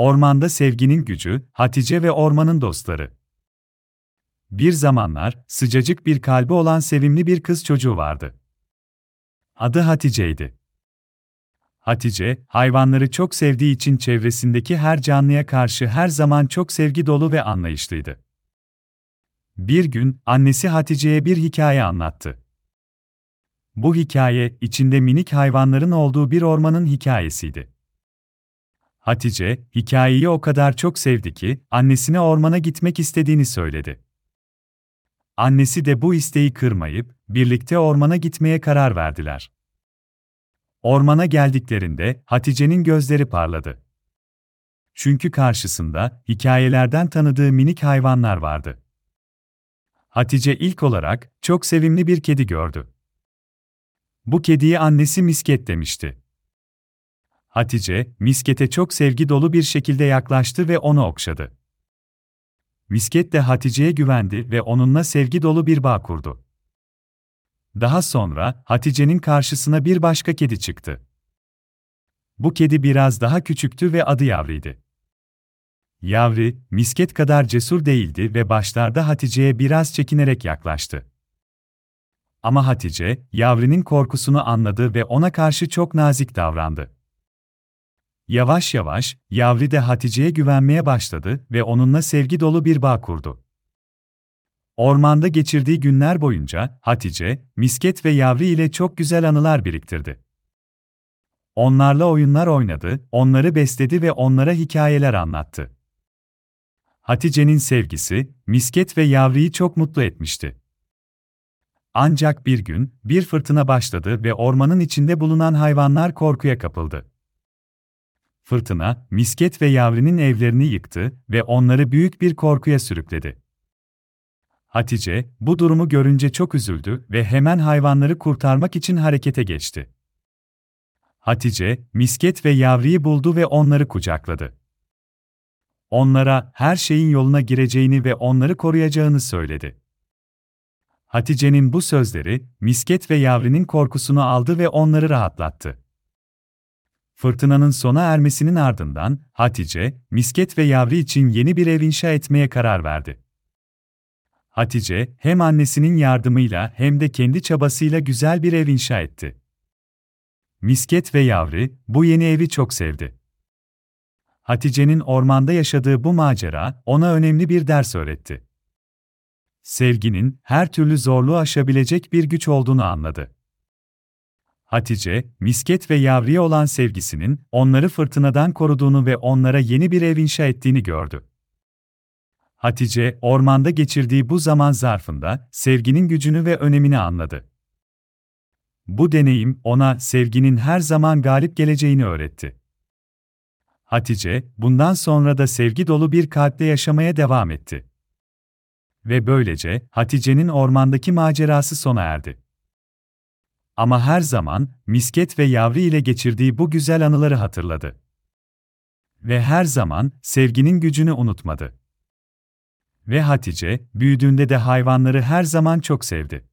Ormanda sevginin gücü, Hatice ve ormanın dostları. Bir zamanlar, sıcacık bir kalbi olan sevimli bir kız çocuğu vardı. Adı Hatice'ydi. Hatice, hayvanları çok sevdiği için çevresindeki her canlıya karşı her zaman çok sevgi dolu ve anlayışlıydı. Bir gün, annesi Hatice'ye bir hikaye anlattı. Bu hikaye, içinde minik hayvanların olduğu bir ormanın hikayesiydi. Hatice, hikayeyi o kadar çok sevdi ki, annesine ormana gitmek istediğini söyledi. Annesi de bu isteği kırmayıp, birlikte ormana gitmeye karar verdiler. Ormana geldiklerinde, Hatice'nin gözleri parladı. Çünkü karşısında, hikayelerden tanıdığı minik hayvanlar vardı. Hatice ilk olarak, çok sevimli bir kedi gördü. Bu kediye annesi misket demişti. Hatice, miskete çok sevgi dolu bir şekilde yaklaştı ve onu okşadı. Misket de Hatice'ye güvendi ve onunla sevgi dolu bir bağ kurdu. Daha sonra Hatice'nin karşısına bir başka kedi çıktı. Bu kedi biraz daha küçüktü ve adı Yavri'ydi. Yavri, misket kadar cesur değildi ve başlarda Hatice'ye biraz çekinerek yaklaştı. Ama Hatice, Yavri'nin korkusunu anladı ve ona karşı çok nazik davrandı. Yavaş yavaş, Yavri de Hatice'ye güvenmeye başladı ve onunla sevgi dolu bir bağ kurdu. Ormanda geçirdiği günler boyunca Hatice, Misket ve Yavri ile çok güzel anılar biriktirdi. Onlarla oyunlar oynadı, onları besledi ve onlara hikayeler anlattı. Hatice'nin sevgisi, Misket ve Yavri'yi çok mutlu etmişti. Ancak bir gün, bir fırtına başladı ve ormanın içinde bulunan hayvanlar korkuya kapıldı. Fırtına, Misket ve Yavri'nin evlerini yıktı ve onları büyük bir korkuya sürükledi. Hatice, bu durumu görünce çok üzüldü ve hemen hayvanları kurtarmak için harekete geçti. Hatice, Misket ve Yavri'yi buldu ve onları kucakladı. Onlara her şeyin yoluna gireceğini ve onları koruyacağını söyledi. Hatice'nin bu sözleri, Misket ve Yavri'nin korkusunu aldı ve onları rahatlattı. Fırtınanın sona ermesinin ardından, Hatice, Misket ve Yavri için yeni bir ev inşa etmeye karar verdi. Hatice, hem annesinin yardımıyla hem de kendi çabasıyla güzel bir ev inşa etti. Misket ve Yavri, bu yeni evi çok sevdi. Hatice'nin ormanda yaşadığı bu macera, ona önemli bir ders öğretti. Sevginin, her türlü zorluğu aşabilecek bir güç olduğunu anladı. Hatice, Misket ve Yavri'ye olan sevgisinin, onları fırtınadan koruduğunu ve onlara yeni bir ev inşa ettiğini gördü. Hatice, ormanda geçirdiği bu zaman zarfında, sevginin gücünü ve önemini anladı. Bu deneyim, ona sevginin her zaman galip geleceğini öğretti. Hatice, bundan sonra da sevgi dolu bir kalple yaşamaya devam etti. Ve böylece, Hatice'nin ormandaki macerası sona erdi. Ama her zaman, misket ve yavri ile geçirdiği bu güzel anıları hatırladı. Ve her zaman, sevginin gücünü unutmadı. Ve Hatice, büyüdüğünde de hayvanları her zaman çok sevdi.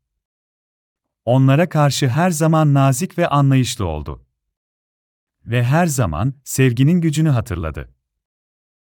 Onlara karşı her zaman nazik ve anlayışlı oldu. Ve her zaman sevginin gücünü hatırladı.